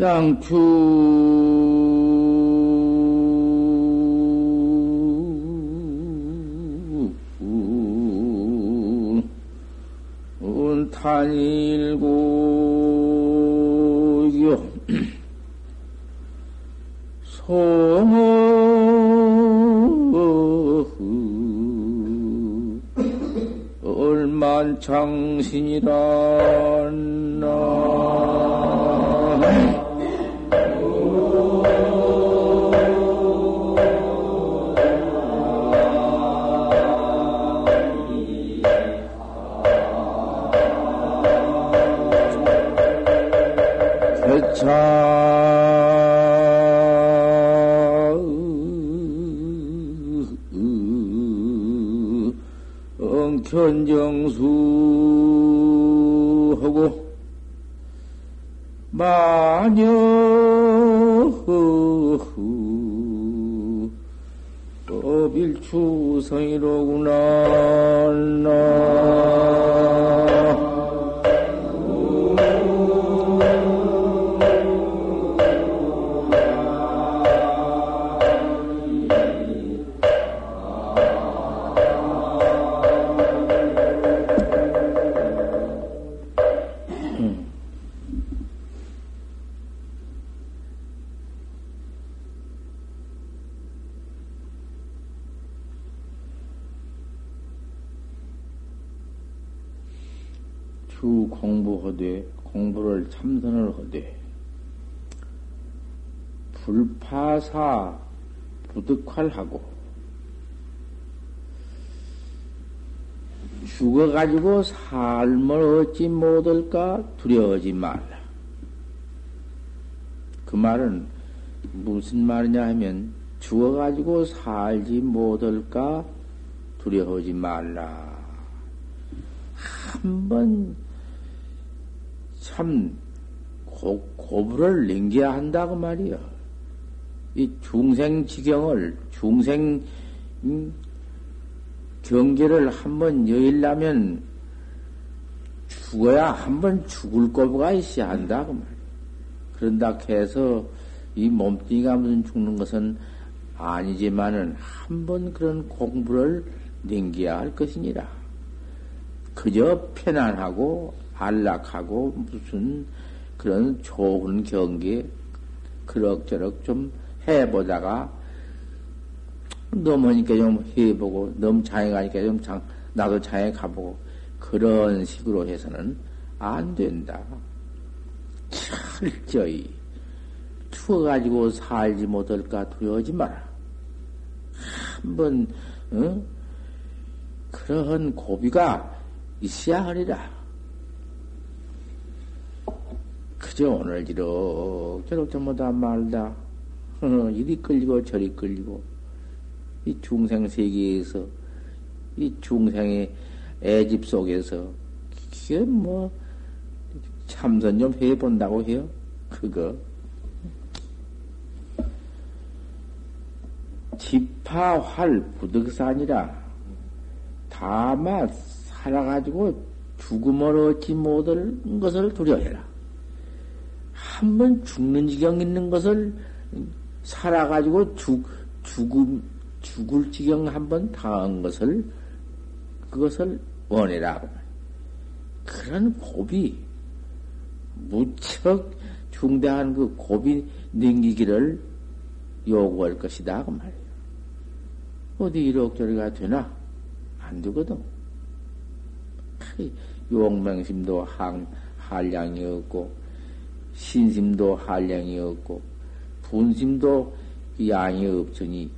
양추 탄일고요 송어 얼만창신이라 나 견정수 하고 마녀 어빌추성이로구나. 주 하되 공부를 참선을 하되 불파사 부득활하고 죽어가지고 삶을 얻지 못할까 두려워하지 말라. 그 말은 무슨 말이냐 하면 죽어가지고 살지 못할까 두려워하지 말라. 한번 참 고, 고부를 넘겨야 한다고 말이야. 이 중생 지경을, 중생, 음, 경계를 한번 여일라면 죽어야 한번 죽을 거부가 있어야 한다고 말이야. 그런다 해서 이 몸뚱이가 무슨 죽는 것은 아니지만은 한 번 그런 공부를 넘겨야 할 것이니라. 그저 편안하고 안락하고 무슨 그런 좋은 경기 그럭저럭 좀 해보다가 넘으니까 좀 해보고 너무 장애 가니까 좀 장, 나도 장애 가보고 그런 식으로 해서는 안 된다. 철저히 추워가지고 살지 못할까 두려워하지 마라. 한번 어? 그러한 고비가 있어야 하리라. 그저 오늘 지럭저럭 전부 다 말다. 이리 끌리고 저리 끌리고 이 중생 세계에서 이 중생의 애집 속에서 그게 뭐 참선 좀 해본다고 해요. 그거 지파활 부득산이라 다만 살아가지고 죽음을 얻지 못할 것을 두려워해라. 한 번 죽는 지경 있는 것을 살아가지고 죽, 죽음, 죽을 지경 한 번 당한 것을, 그것을 원해라. 그런 고비, 무척 중대한 그 고비 넘기기를 요구할 것이다. 그 말이에요. 어디 이럭저럭가 되나? 안 되거든. 용맹심도 한, 한량이 없고, 신심도 한량이 없고, 분심도 양이 없으니,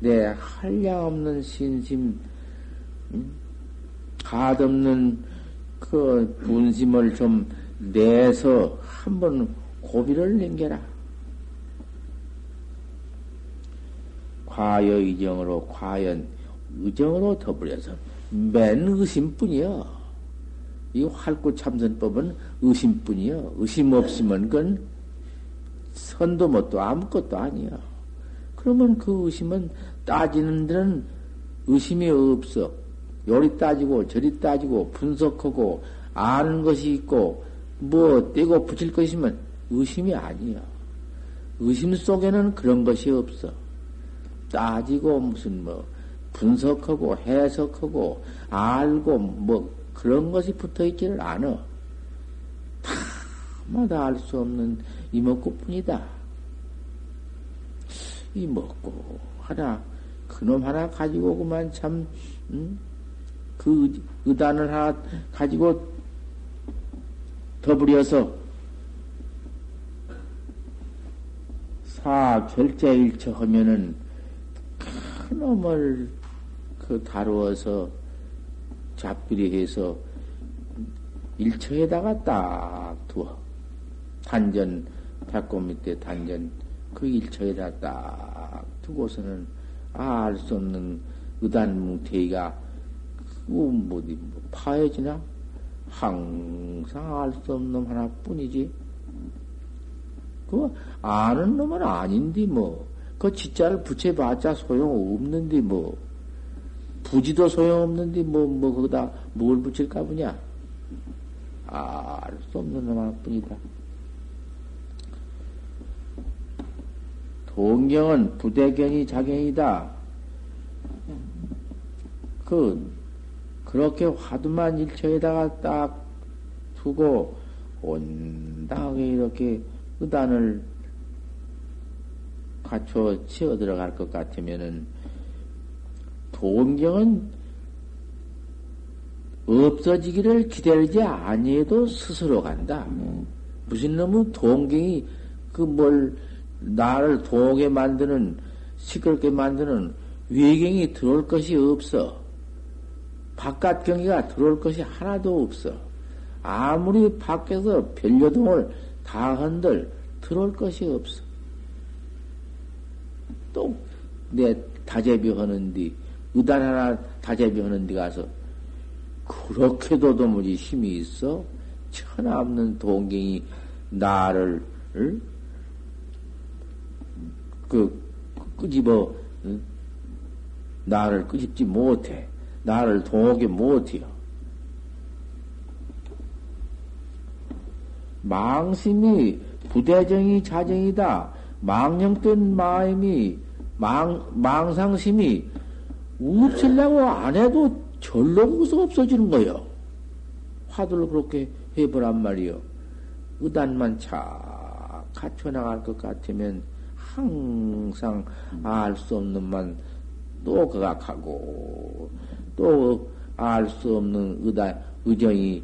내 한량 없는 신심, 음? 가없는 그 분심을 좀 내서 한번 고비를 넘겨라. 과여 의정으로, 과연 의정으로 더불어서 맨 의심뿐이여. 이 활구 참선법은 의심뿐이여. 의심 없으면 그건 선도 못도 아무것도 아니야. 그러면 그 의심은 따지는 데는 의심이 없어. 요리 따지고 저리 따지고 분석하고 아는 것이 있고 뭐 떼고 붙일 것이면 의심이 아니야. 의심 속에는 그런 것이 없어. 따지고 무슨 뭐 분석하고 해석하고 알고 뭐 그런 것이 붙어 있지를 않아. 다마다 알 수 없는 이먹고뿐이다. 이먹고 하나 그놈 하나 가지고 그만 참 음? 그 의단을 하나 가지고 더불여서 사 결제일처 하면은 큰 놈을 그 다루어서 잡비리해서 일처에다가 딱 두어 단전 배꼽 밑에 단전 그 일처에다 딱 두고서는 알수 없는 의단 뭉태이가 뭐, 뭐, 뭐 파해지나 항상 알 수 없는 놈 하나뿐이지. 그 아는 놈은 아닌데 뭐. 그 지자를 붙여봤자 소용없는데 뭐. 부지도 소용없는데 뭐, 뭐, 거기다 뭘 붙일까 보냐. 알수 없는 놈 하나뿐이다. 동경은 부대견이 자경이다. 그 그렇게 화두만 일처에다가 딱 두고 온당하게 이렇게 의단을 갖춰 치어 들어갈 것 같으면은 동경은 없어지기를 기다리지 아니해도 스스로 간다. 무슨 놈은 동경이 그 뭘 나를 동하게 만드는 시끄럽게 만드는 외경이 들어올 것이 없어. 바깥 경기가 들어올 것이 하나도 없어. 아무리 밖에서 별려동을 다 한들 들어올 것이 없어. 또 내 다재비 하는디 의단 하나 다재비 하는디 가서 그렇게도 도무지 힘이 있어 천하 없는 동경이 나를 을? 그 끄집어 응? 나를 끄집지 못해. 나를 동하게 못해요. 망심이 부대정이 자정이다. 망령된 마음이 망 망상심이 없으려고 안 해도 절로 그서 없어지는 거예요. 화두를 그렇게 해보란 말이요. 의단만 착 갖춰 나갈 것 같으면 항상 알 수 없는 만또 그각하고 또 알 수 없는 의다, 의정이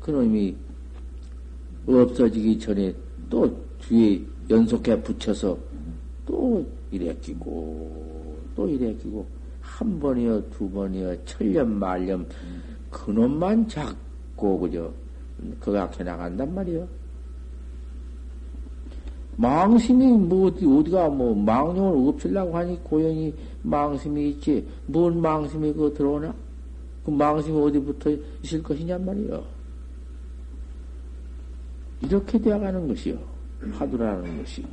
그놈이 없어지기 전에 또 뒤에 연속해 붙여서 또 이래 끼고 또 이래 끼고 한 번이여 두 번이여 천년 말년 그놈만 잡고 그저 그각해 나간단 말이요. 망심이 뭐 어디 어디가 뭐 망령을 없애려고 하니 고연히 망심이 있지. 뭔 망심이 그 들어오나? 그 망심이 어디부터 있을 것이냔 말이요. 이렇게 되어가는 것이요. 화두라는 것이.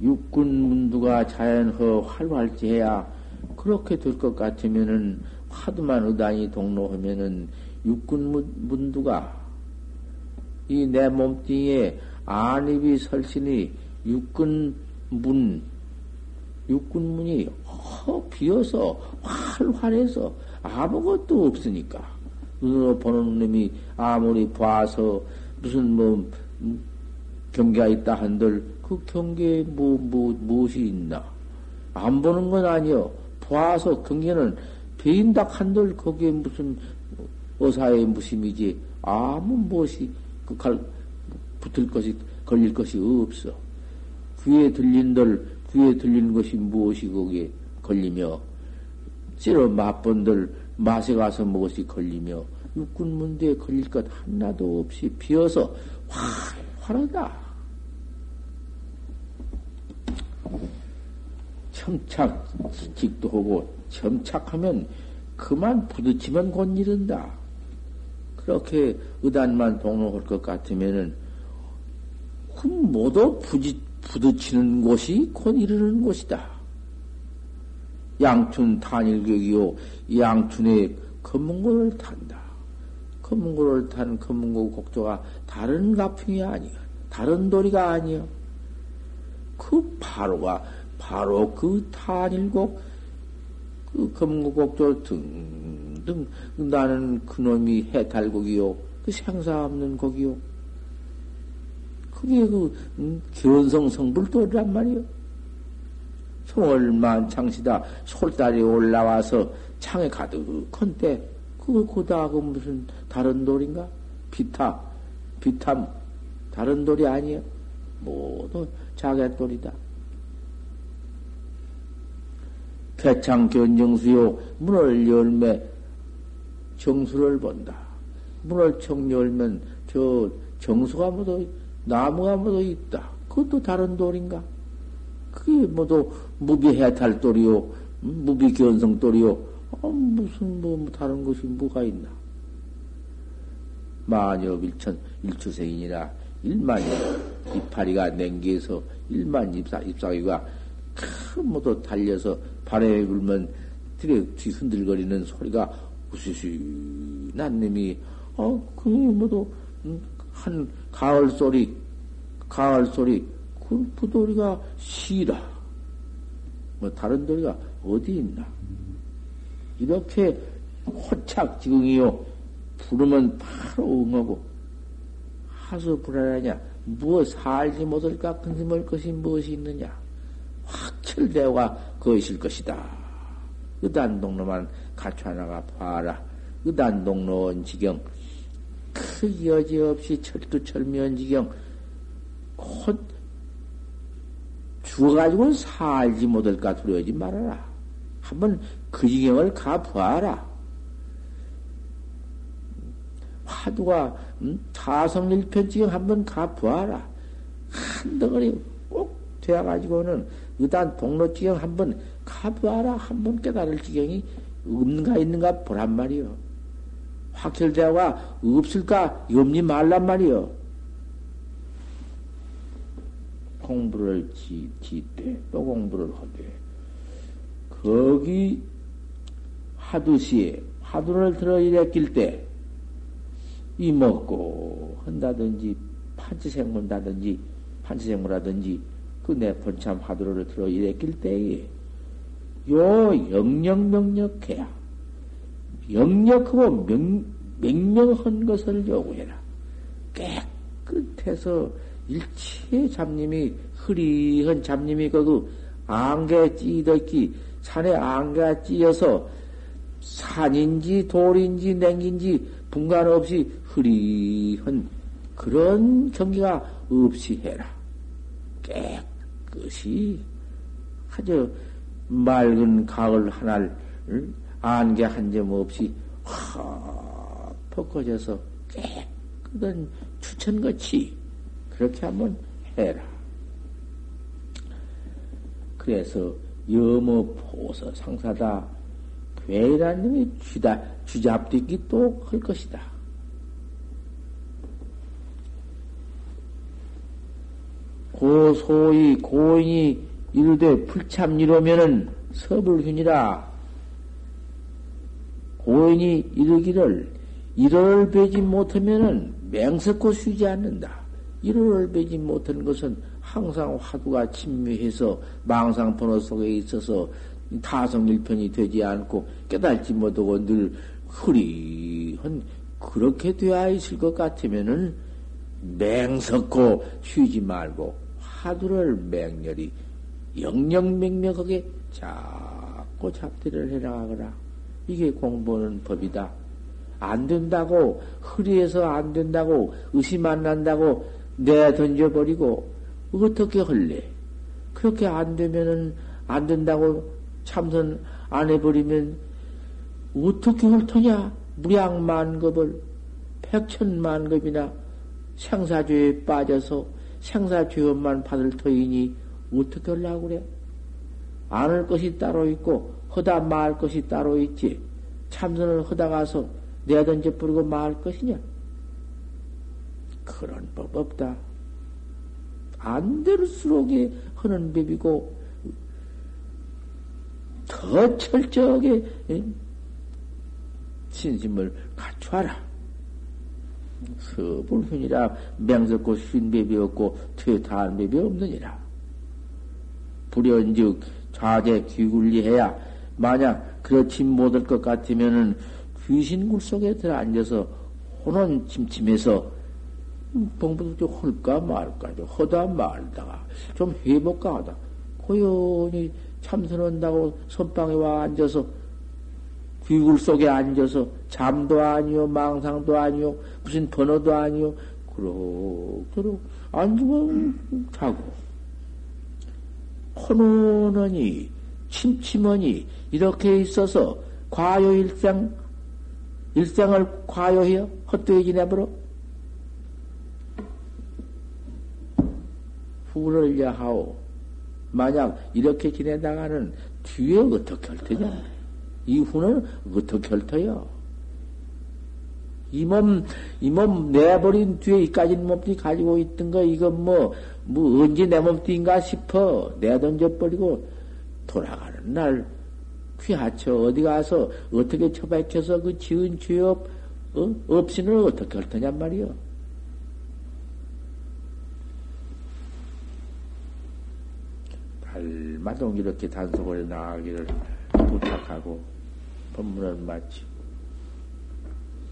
육군 문두가 자연허 활활지해야 그렇게 될 것 같으면은 화두만 의단이 동로하면은 육군 문두가 이 내 몸뚱이에 안입이 설신이 육군 문 육군 문이 허 비어서 활활해서 아무것도 없으니까. 눈으로 보는 놈이 아무리 봐서 무슨 뭐 음, 경계가 있다 한들 그 경계에 뭐, 뭐, 무엇이 있나? 안 보는 건 아니요. 봐서 경계는 배인다 한들 거기에 무슨 어사의 무심이지 아무 무엇이 그 갈, 붙을 것이, 걸릴 것이 없어. 귀에 들린들 귀에 들리는 것이 무엇이 거기에 걸리며, 찌러 맛본들 맛에 가서 무엇이 걸리며, 육군문대에 걸릴 것 하나도 없이 비어서 활활하다. 첨착직도 하고, 첨착하면 그만 부딪히면 곧 이른다. 그렇게 의단만 동로할 것 같으면은, 모두 부딪, 부딪히는 곳이 곧 이르는 곳이다. 양춘 탄일격이요, 양춘의 검은고를 탄다. 검은고를 탄 검은고 곡조가 다른 가풍이 아니야. 다른 도리가 아니야. 그 바로가 바로 그 탄일곡 그 검은고 곡조 등등 나는 그놈이 해탈곡이요. 그 생사 없는 곡이요. 그게 그 음, 견성 성불도란 말이요. 송월만 창시다 솔달이 올라와서 창에 가득한 때 그거 고다 그 무슨 다른 돌인가? 비타 비탐 다른 돌이 아니야. 모두 자기 돌이다. 개창 견정수요 문을 열매 정수를 본다. 문을 청 열면 저 정수가 모두 나무가 모두 있다. 그것도 다른 돌인가? 그게 모두 무비해탈 돌이요, 음, 무비견성 돌이요. 아, 무슨 뭐, 뭐 다른 것이 뭐가 있나? 만여 일천 일추생이니라 일만 이파리가 냉기에서 일만 잎사 잎사귀가 큰 모두 달려서 바람에 불면 되게 뒤흔들거리는 소리가 우시시 난 놈이. 어 그게 모두 음, 한 가을 소리 가을 소리 그 부도리가 시라 뭐 다른 도리가 어디 있나? 이렇게 호착 지궁이요. 부르면 바로 응하고. 하수 불안하냐? 무엇 살지 못할까? 근심할 것이 무엇이 있느냐? 확 철대화 그것일 것이다 의단 동로만 갖춰 나가 봐라 의단 동로원 지경 그 여지없이 철두철미한 지경 곧 죽어가지고는 살지 못할까 두려워하지 말아라. 한번 그 지경을 가보아라. 화두가 음, 타성일편 지경 한번 가보아라. 한 덩어리 꼭 되어가지고는 의단 동로 지경 한번 가보아라. 한번 깨달을 지경이 없는가 있는가 보란 말이요. 확철대화가 없을까 염리 말란 말이요. 공부를 지, 지때 또 공부를 하되 거기 하두시에 화두를 들어 일으킬 때 이먹고 한다든지 판치생문다든지 판치생문하든지 그내 번참 화두를 들어 일으킬 때에 요 영영명력해야 영력하고 명, 명명한 것을 요구해라 깨끗해서 일체 잡님이 흐리한 잡님이 그 안개 찌덕기 산에 안개가 찌어서 산인지 돌인지 냉인지 분간 없이 흐리한 그런 경기가 없이 해라. 깨끗 이 아주 맑은 가을 하날 안개 한 점 없이 확 벗겨져서 깨끗한 추천같이 그렇게 한번 해라. 그래서 여모 포서 상사다. 괴라는 놈이 쥐다, 쥐잡듣기 또 할 것이다. 고소이 고인이 이르되 불참 이루면은 서불균이라 고인이 이르기를 이를 베지 못하면은 맹석고 쉬지 않는다. 이를 베지 못한 것은 항상 화두가 침미해서 망상 번호 속에 있어서 타성일편이 되지 않고 깨달지 못하고 늘 흐리한 그렇게 되어 있을 것 같으면은 맹석고 쉬지 말고 화두를 맹렬히 영영맹명하게 자꾸 잡들을 해나가거라. 이게 공부하는 법이다. 안 된다고, 흐리해서 안 된다고, 의심 안 난다고, 내 던져버리고 어떻게 할래? 그렇게 안 되면은 안 된다고 참선 안 해버리면 어떻게 할 터냐? 무량만급을 백천만급이나 생사죄에 빠져서 생사 죄업만 받을 터이니 어떻게 하려고 그래? 안 할 것이 따로 있고 허다 말 것이 따로 있지. 참선을 허다 가서 내던져 버리고 말 것이냐? 그런 법 없다. 안 될수록에 하는 법이고, 더 철저하게, 신심을 갖춰라. 서불훈이라. 맹석고 쉰배비 없고 퇴타한 배비 없느니라. 불연즉 좌제 귀굴리해야 만약 그렇지 못할 것 같으면은 귀신굴 속에 들어 앉아서 혼원 침침해서 봉부도 좀 헐까 말까 좀 허다 말다가 좀 해볼까 하다. 고연히 참선한다고 선방에 와 앉아서 귀굴 속에 앉아서 잠도 아니요 망상도 아니요 무슨 번호도 아니요 그럭그럭 앉으면 자고. 혼원하니 침침하니 이렇게 있어서 과요 일상 일상을 과요해요? 헛되게 지내버려? 후를 야하오. 만약 이렇게 지내다가는 뒤에 어떻게 할 테냐 이 후는 어떻게 할 터요 이 몸, 이 몸 내버린 뒤에 이까지 몸뚱이 가지고 있던 거, 이건 뭐, 뭐, 언제 내 몸뚱인가 싶어. 내던져버리고, 돌아가는 날, 귀하쳐. 어디 가서, 어떻게 처박혀서 그 지은 죄업, 어? 없이는 어떻게 할 테냔 말이요. 달마동 이렇게 단속을 나가기를 부탁하고, 법문을 마치고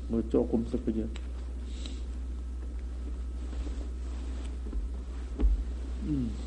뭐 조금 섞으죠. 음.